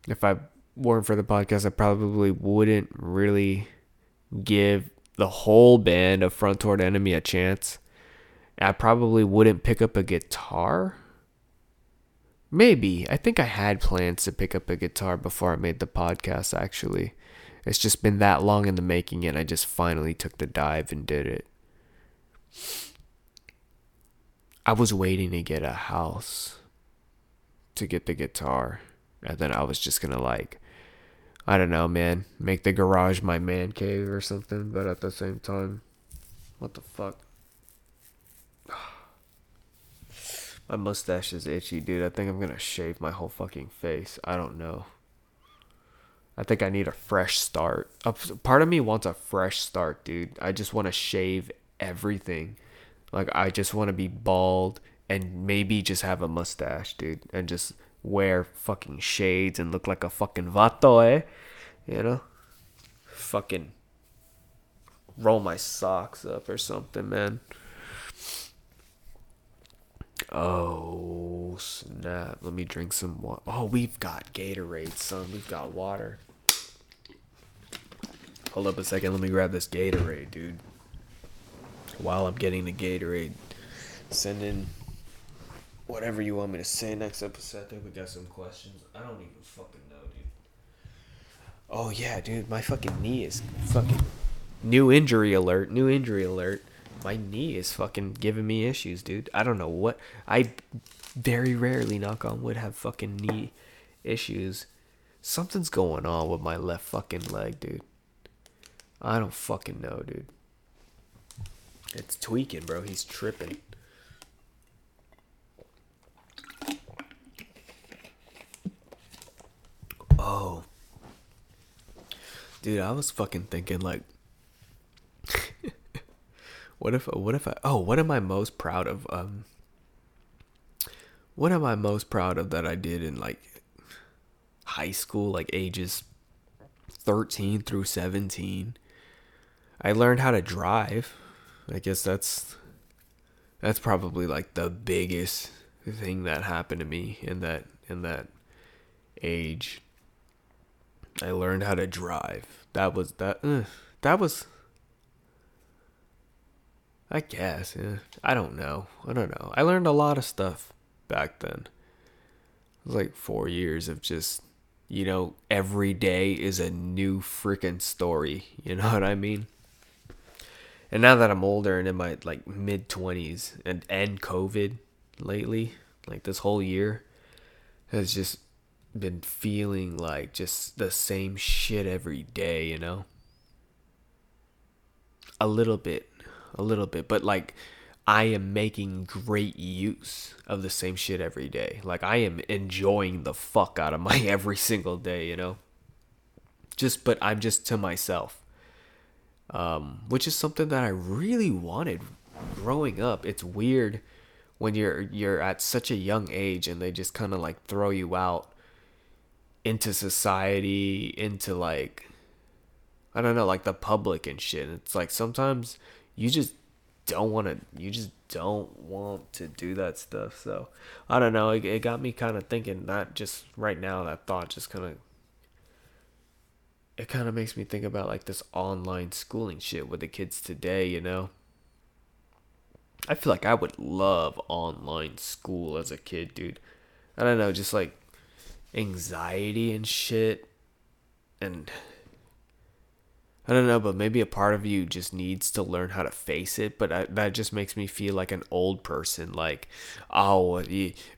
If I weren't for the podcast, I probably wouldn't really give the whole band of Front Toward Enemy a chance. I probably wouldn't pick up a guitar. Maybe. I think I had plans to pick up a guitar before I made the podcast, actually. It's just been that long in the making, and I just finally took the dive and did it. I was waiting to get a house to get the guitar. And then I was just gonna, like, I don't know, man, make the garage my man cave or something. But at the same time, what the fuck? My mustache is itchy, dude. I think I'm gonna shave my whole fucking face. I don't know. I think I need a fresh start. A part of me wants a fresh start, dude. I just want to shave everything. Like I just want to be bald and maybe just have a mustache, dude, and just wear fucking shades and look like a fucking vato, eh? You know? Fucking roll my socks up or something, man. Oh, snap. Let me drink some water. Oh, we've got Gatorade, son. We've got water. Hold up a second. Let me grab this Gatorade, dude. While I'm getting the Gatorade, send in whatever you want me to say next episode. I think we got some questions. I don't even fucking know, dude. Oh yeah, dude, my fucking knee is fucking new injury alert. New injury alert. My knee is fucking giving me issues, dude. I don't know what. I very rarely knock on wood have fucking knee issues. Something's going on with my left fucking leg, dude. I don't fucking know, dude. It's tweaking, bro. He's tripping. Oh. Dude, I was fucking thinking like what if what if I Oh, what am I most proud of um What am I most proud of that I did in like high school like ages 13 through 17? I learned how to drive. I guess that's that's probably like the biggest thing that happened to me in that in that age. I learned how to drive. That was that. Uh, that was. I guess. Yeah. I don't know. I don't know. I learned a lot of stuff back then. It was like four years of just, you know, every day is a new freaking story. You know what I mean? And now that I'm older and in my like mid 20s and and COVID lately, like this whole year has just been feeling like just the same shit every day, you know? A little bit, a little bit, but like I am making great use of the same shit every day. Like I am enjoying the fuck out of my every single day, you know? Just but I'm just to myself. Um, which is something that I really wanted growing up. It's weird when you're you're at such a young age and they just kind of like throw you out into society, into like I don't know, like the public and shit. It's like sometimes you just don't want to you just don't want to do that stuff. So, I don't know, it, it got me kind of thinking not just right now that thought just kind of it kind of makes me think about like this online schooling shit with the kids today, you know? I feel like I would love online school as a kid, dude. I don't know, just like anxiety and shit. And I don't know, but maybe a part of you just needs to learn how to face it. But I, that just makes me feel like an old person. Like, oh,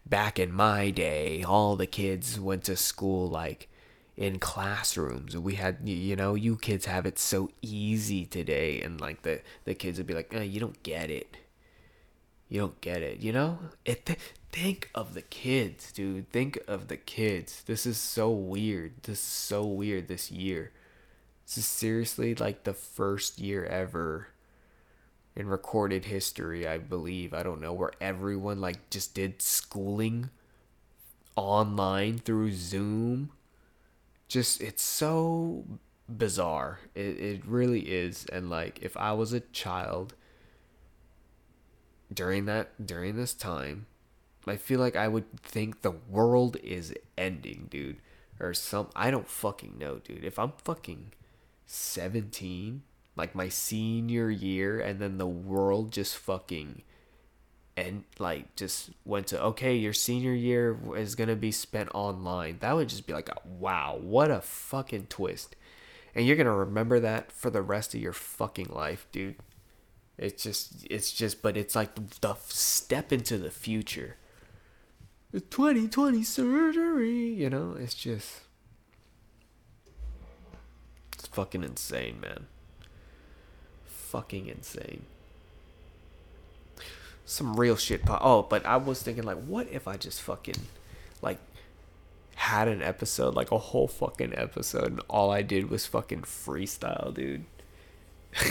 back in my day, all the kids went to school like in classrooms. We had, you know, you kids have it so easy today. And like the, the kids would be like, oh, you don't get it. You don't get it, you know? It th- think of the kids, dude. Think of the kids. This is so weird. This is so weird this year. This is seriously like the first year ever in recorded history, I believe. I don't know, where everyone like just did schooling online through Zoom. Just it's so bizarre. It it really is. And like if I was a child during that during this time i feel like i would think the world is ending dude or some i don't fucking know dude if i'm fucking 17 like my senior year and then the world just fucking and like just went to okay your senior year is gonna be spent online that would just be like wow what a fucking twist and you're gonna remember that for the rest of your fucking life dude it's just, it's just, but it's like the step into the future. 2020 surgery, you know, it's just, it's fucking insane, man. Fucking insane. Some real shit. Pop. Oh, but I was thinking, like, what if I just fucking, like, had an episode, like a whole fucking episode, and all I did was fucking freestyle, dude.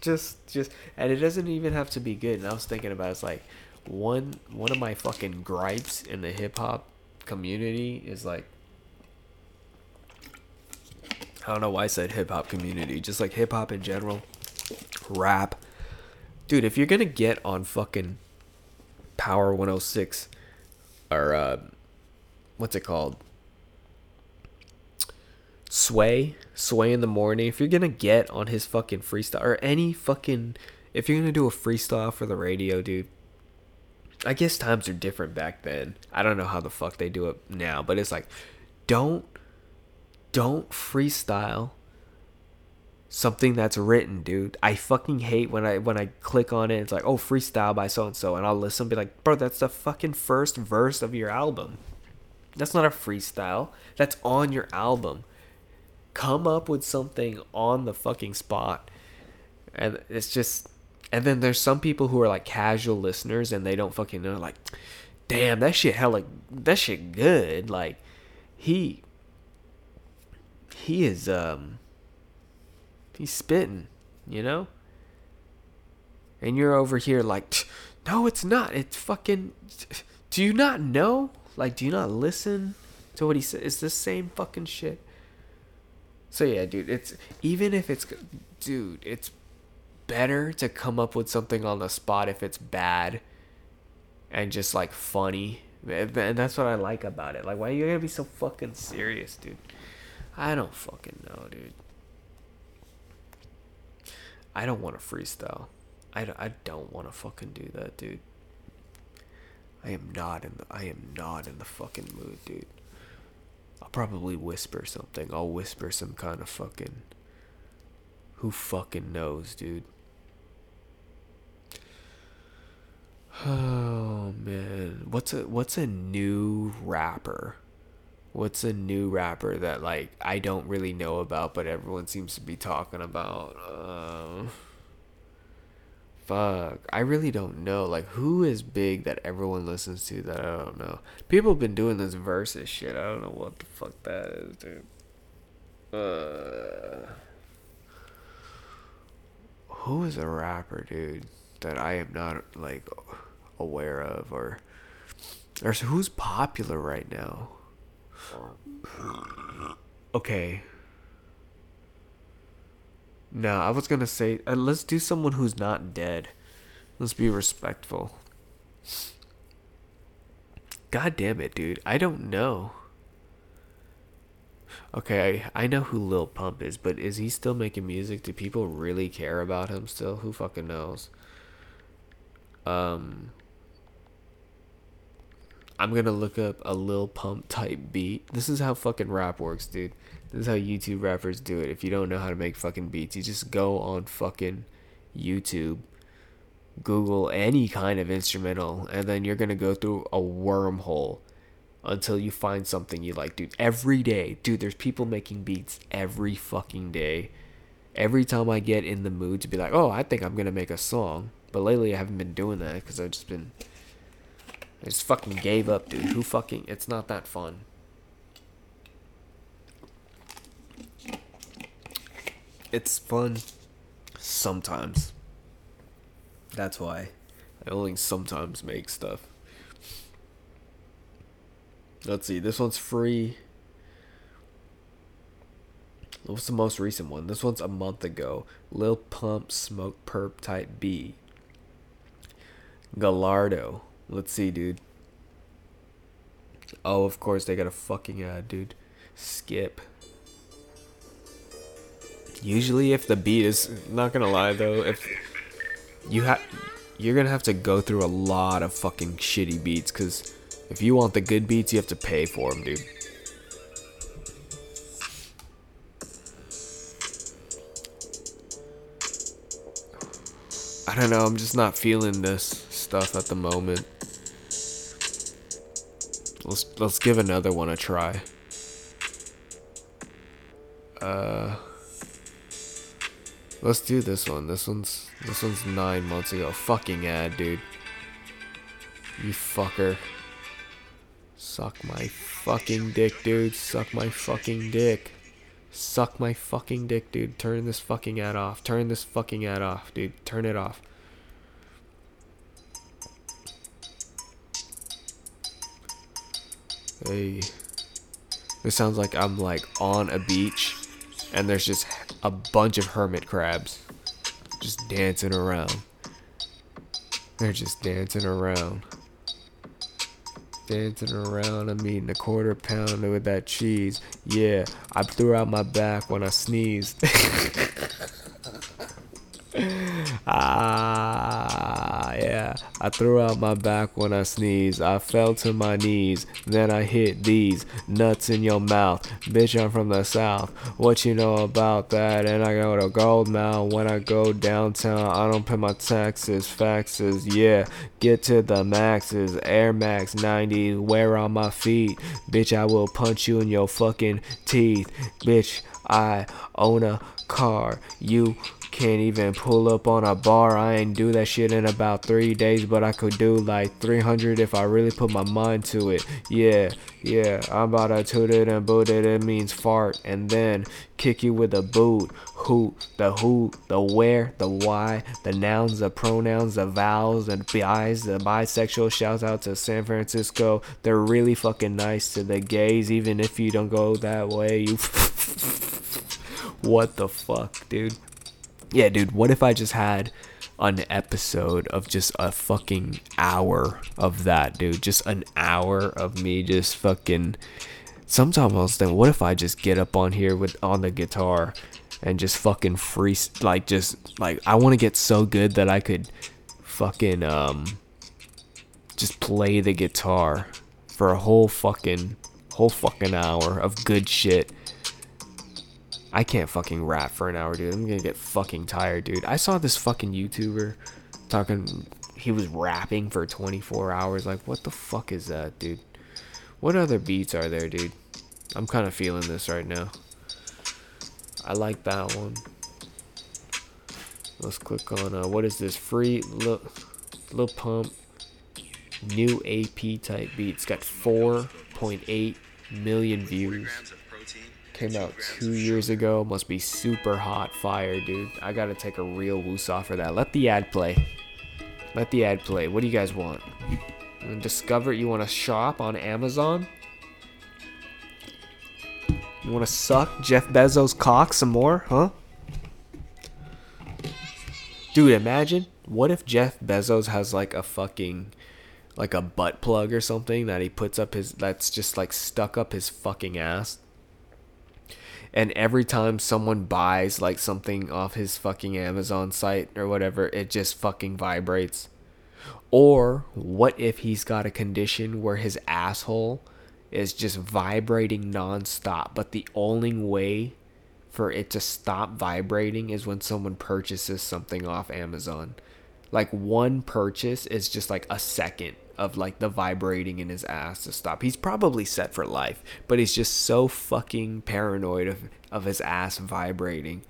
just just and it doesn't even have to be good. And I was thinking about it, it's like one one of my fucking gripes in the hip hop community is like I don't know why I said hip hop community, just like hip hop in general, rap. Dude, if you're gonna get on fucking Power 106 or uh, what's it called? Sway, Sway in the morning. If you're gonna get on his fucking freestyle or any fucking, if you're gonna do a freestyle for the radio, dude. I guess times are different back then. I don't know how the fuck they do it now, but it's like, don't, don't freestyle something that's written, dude. I fucking hate when I when I click on it. It's like, oh, freestyle by so and so, and I'll listen, and be like, bro, that's the fucking first verse of your album. That's not a freestyle. That's on your album. Come up with something on the fucking spot, and it's just. And then there's some people who are like casual listeners and they don't fucking know. Like, damn, that shit hella, that shit good. Like, he, he is um He's spitting, you know? And you're over here like, no, it's not. It's fucking. Do you not know? Like, do you not listen to what he says? It's the same fucking shit. So yeah, dude, it's even if it's dude, it's better to come up with something on the spot if it's bad and just like funny. And that's what I like about it. Like, why are you gotta be so fucking serious, dude? I don't fucking know, dude. I don't want to freestyle. I I don't want to fucking do that, dude. I am not in the I am not in the fucking mood, dude. I'll probably whisper something. I'll whisper some kind of fucking who fucking knows, dude. Oh man, what's a what's a new rapper? What's a new rapper that like I don't really know about, but everyone seems to be talking about? Uh, fuck, I really don't know. Like, who is big that everyone listens to that I don't know? People have been doing this versus shit. I don't know what the fuck that is, dude. Uh, who is a rapper, dude, that I am not like aware of, or or who's popular right now? Okay. No, I was gonna say uh, let's do someone who's not dead. Let's be respectful. God damn it, dude. I don't know. Okay, I, I know who Lil Pump is, but is he still making music? Do people really care about him still? Who fucking knows? Um I'm gonna look up a Lil Pump type beat. This is how fucking rap works, dude. This is how YouTube rappers do it. If you don't know how to make fucking beats, you just go on fucking YouTube, Google any kind of instrumental, and then you're gonna go through a wormhole until you find something you like, dude. Every day, dude, there's people making beats every fucking day. Every time I get in the mood to be like, oh, I think I'm gonna make a song, but lately I haven't been doing that because I've just been I just fucking gave up, dude. Who fucking... It's not that fun. It's fun sometimes. That's why I only sometimes make stuff. Let's see. This one's free. What's the most recent one? This one's a month ago. Lil Pump Smokepurpp Type B. Gallardo. Let's see, dude. Oh, of course they got a fucking ad, dude. Skip. Usually, if the beat is not gonna lie though, if you have, you're gonna have to go through a lot of fucking shitty beats, cause if you want the good beats, you have to pay for them, dude. I don't know. I'm just not feeling this stuff at the moment. Let's let's give another one a try. Uh Let's do this one. This one's this one's 9 months ago. Fucking ad, dude. You fucker. Suck my fucking dick, dude. Suck my fucking dick. Suck my fucking dick, dude. Turn this fucking ad off. Turn this fucking ad off, dude. Turn it off. Hey. This sounds like I'm like on a beach and there's just a bunch of hermit crabs just dancing around. They're just dancing around. dancing around. I'm eating a quarter pounder with that cheese. Yeah, I threw out my back when I sneezed. ah. I threw out my back when I sneezed. I fell to my knees. Then I hit these nuts in your mouth. Bitch, I'm from the south. What you know about that? And I go to Gold Mound when I go downtown. I don't pay my taxes, faxes. Yeah, get to the maxes. Air Max 90s, wear on my feet. Bitch, I will punch you in your fucking teeth. Bitch, I own a car. You can't even pull up on a bar. I ain't do that shit in about three days, but I could do like 300 if I really put my mind to it. Yeah, yeah, I'm about to toot it and boot it. It means fart, and then kick you with a boot. Who, the who, the where, the why, the nouns, the pronouns, the vowels, the bi's, the bisexual. Shout out to San Francisco. They're really fucking nice to the gays, even if you don't go that way. You. what the fuck, dude? Yeah, dude, what if I just had an episode of just a fucking hour of that, dude? Just an hour of me just fucking. Sometimes I was thinking, what if I just get up on here with on the guitar and just fucking free, like just like I want to get so good that I could fucking um just play the guitar for a whole fucking whole fucking hour of good shit I can't fucking rap for an hour, dude. I'm gonna get fucking tired, dude. I saw this fucking YouTuber talking. He was rapping for 24 hours. Like, what the fuck is that, dude? What other beats are there, dude? I'm kind of feeling this right now. I like that one. Let's click on uh, what is this free Lil, Lil Pump new AP type beat. It's got 4.8 million views. Came out two years ago. Must be super hot fire, dude. I gotta take a real woos off for that. Let the ad play. Let the ad play. What do you guys want? Discover you want to shop on Amazon? You want to suck Jeff Bezos' cock some more, huh? Dude, imagine what if Jeff Bezos has like a fucking like a butt plug or something that he puts up his that's just like stuck up his fucking ass and every time someone buys like something off his fucking Amazon site or whatever, it just fucking vibrates. Or what if he's got a condition where his asshole is just vibrating nonstop, but the only way for it to stop vibrating is when someone purchases something off Amazon. Like one purchase is just like a second of like the vibrating in his ass to stop. He's probably set for life, but he's just so fucking paranoid of, of his ass vibrating.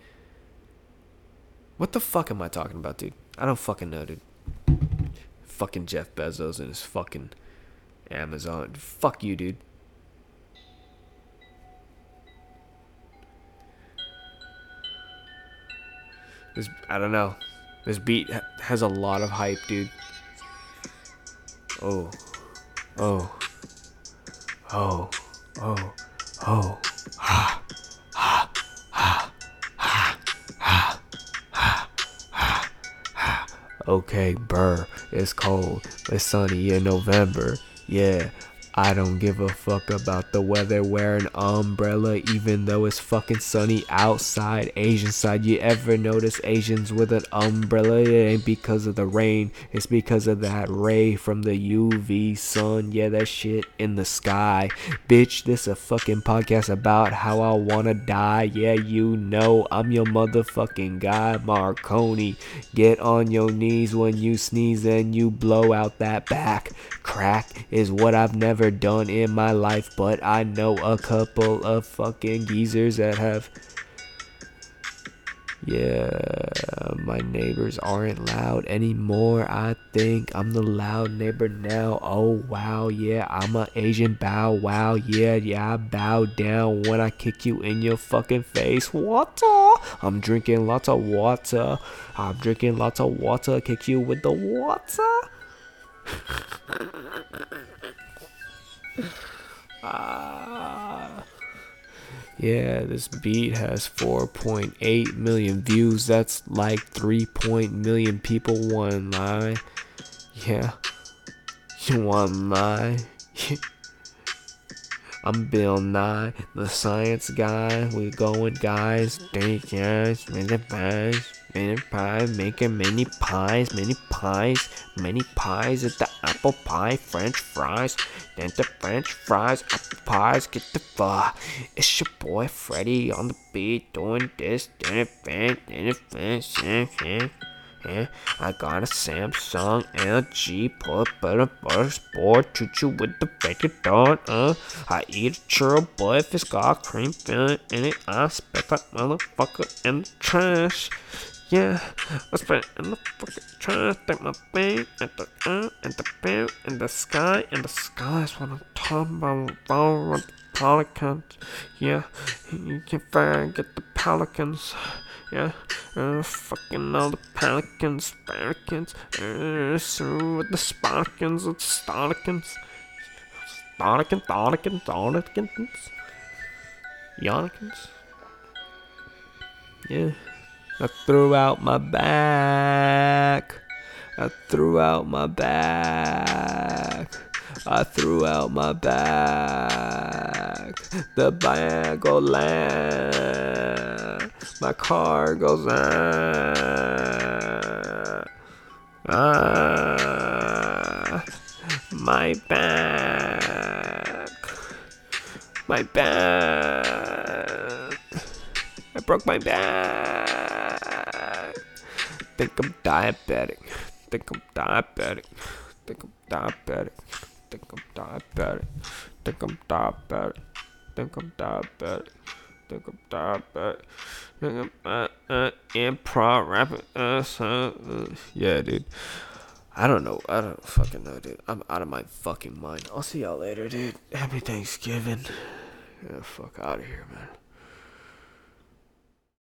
What the fuck am I talking about, dude? I don't fucking know, dude. Fucking Jeff Bezos and his fucking Amazon. Fuck you, dude. This I don't know. This beat has a lot of hype, dude oh, oh, oh, oh, oh, ha. Okay, burr, it's cold, it's sunny in November. Yeah, I don't give a fuck about the weather. Wear an umbrella even though it's fucking sunny outside. Asian side, you ever notice Asians with an umbrella? It ain't because of the rain, it's because of that ray from the UV sun. Yeah, that shit in the sky. Bitch, this a fucking podcast about how I wanna die. Yeah, you know I'm your motherfucking guy, Marconi. Get on your knees when you sneeze and you blow out that back. Crack is what I've never done in my life, but I know a couple of fucking geezers that have. Yeah, my neighbors aren't loud anymore. I think I'm the loud neighbor now. Oh wow, yeah, I'm a Asian bow wow. Yeah, yeah, I bow down when I kick you in your fucking face. Water. I'm drinking lots of water. I'm drinking lots of water. Kick you with the water. Ah. Yeah, this beat has 4.8 million views. That's like 3 point million people want lie. Yeah. You want lie? I'm Bill Nye, the science guy. We going, guys. Thank you guys. Minute pie, making mini pies, mini pies, many pies at the apple pie, French fries. Then the French fries, apple pies, get the pho. It's your boy Freddy on the beat doing this, then it, it, then it, yeah, I got a Samsung LG pull butter butter sport choo choo with the bacon dot. Uh, I eat a churro, but if it's got cream filling in it, I spit that motherfucker in the trash. Yeah, I spit in the fucking trash. Take my bang at the uh, and the bang in the sky, and the sky is what I'm talking about. About the pelicans. Yeah, you can find get the pelicans. Yeah, uh, fucking all the pelicans, pelicans, uh, so with the sparkins, with starkins, starkins, starkins, starkins, yarkins. Yeah, I threw out my back. I threw out my back. I threw out my back. The bag will land. My car goes on. Ah, my back. My back. I broke my back. Think I'm diabetic. Think I'm diabetic. Think I'm diabetic. Think I'm diabetic. Think I'm diabetic. Think I'm diabetic. Think I'm diabetic. Think I'm uh, uh, improv rapping. Uh, uh, uh, yeah, dude. I don't know. I don't fucking know, dude. I'm out of my fucking mind. I'll see y'all later, dude. Happy Thanksgiving. Yeah, fuck out of here, man.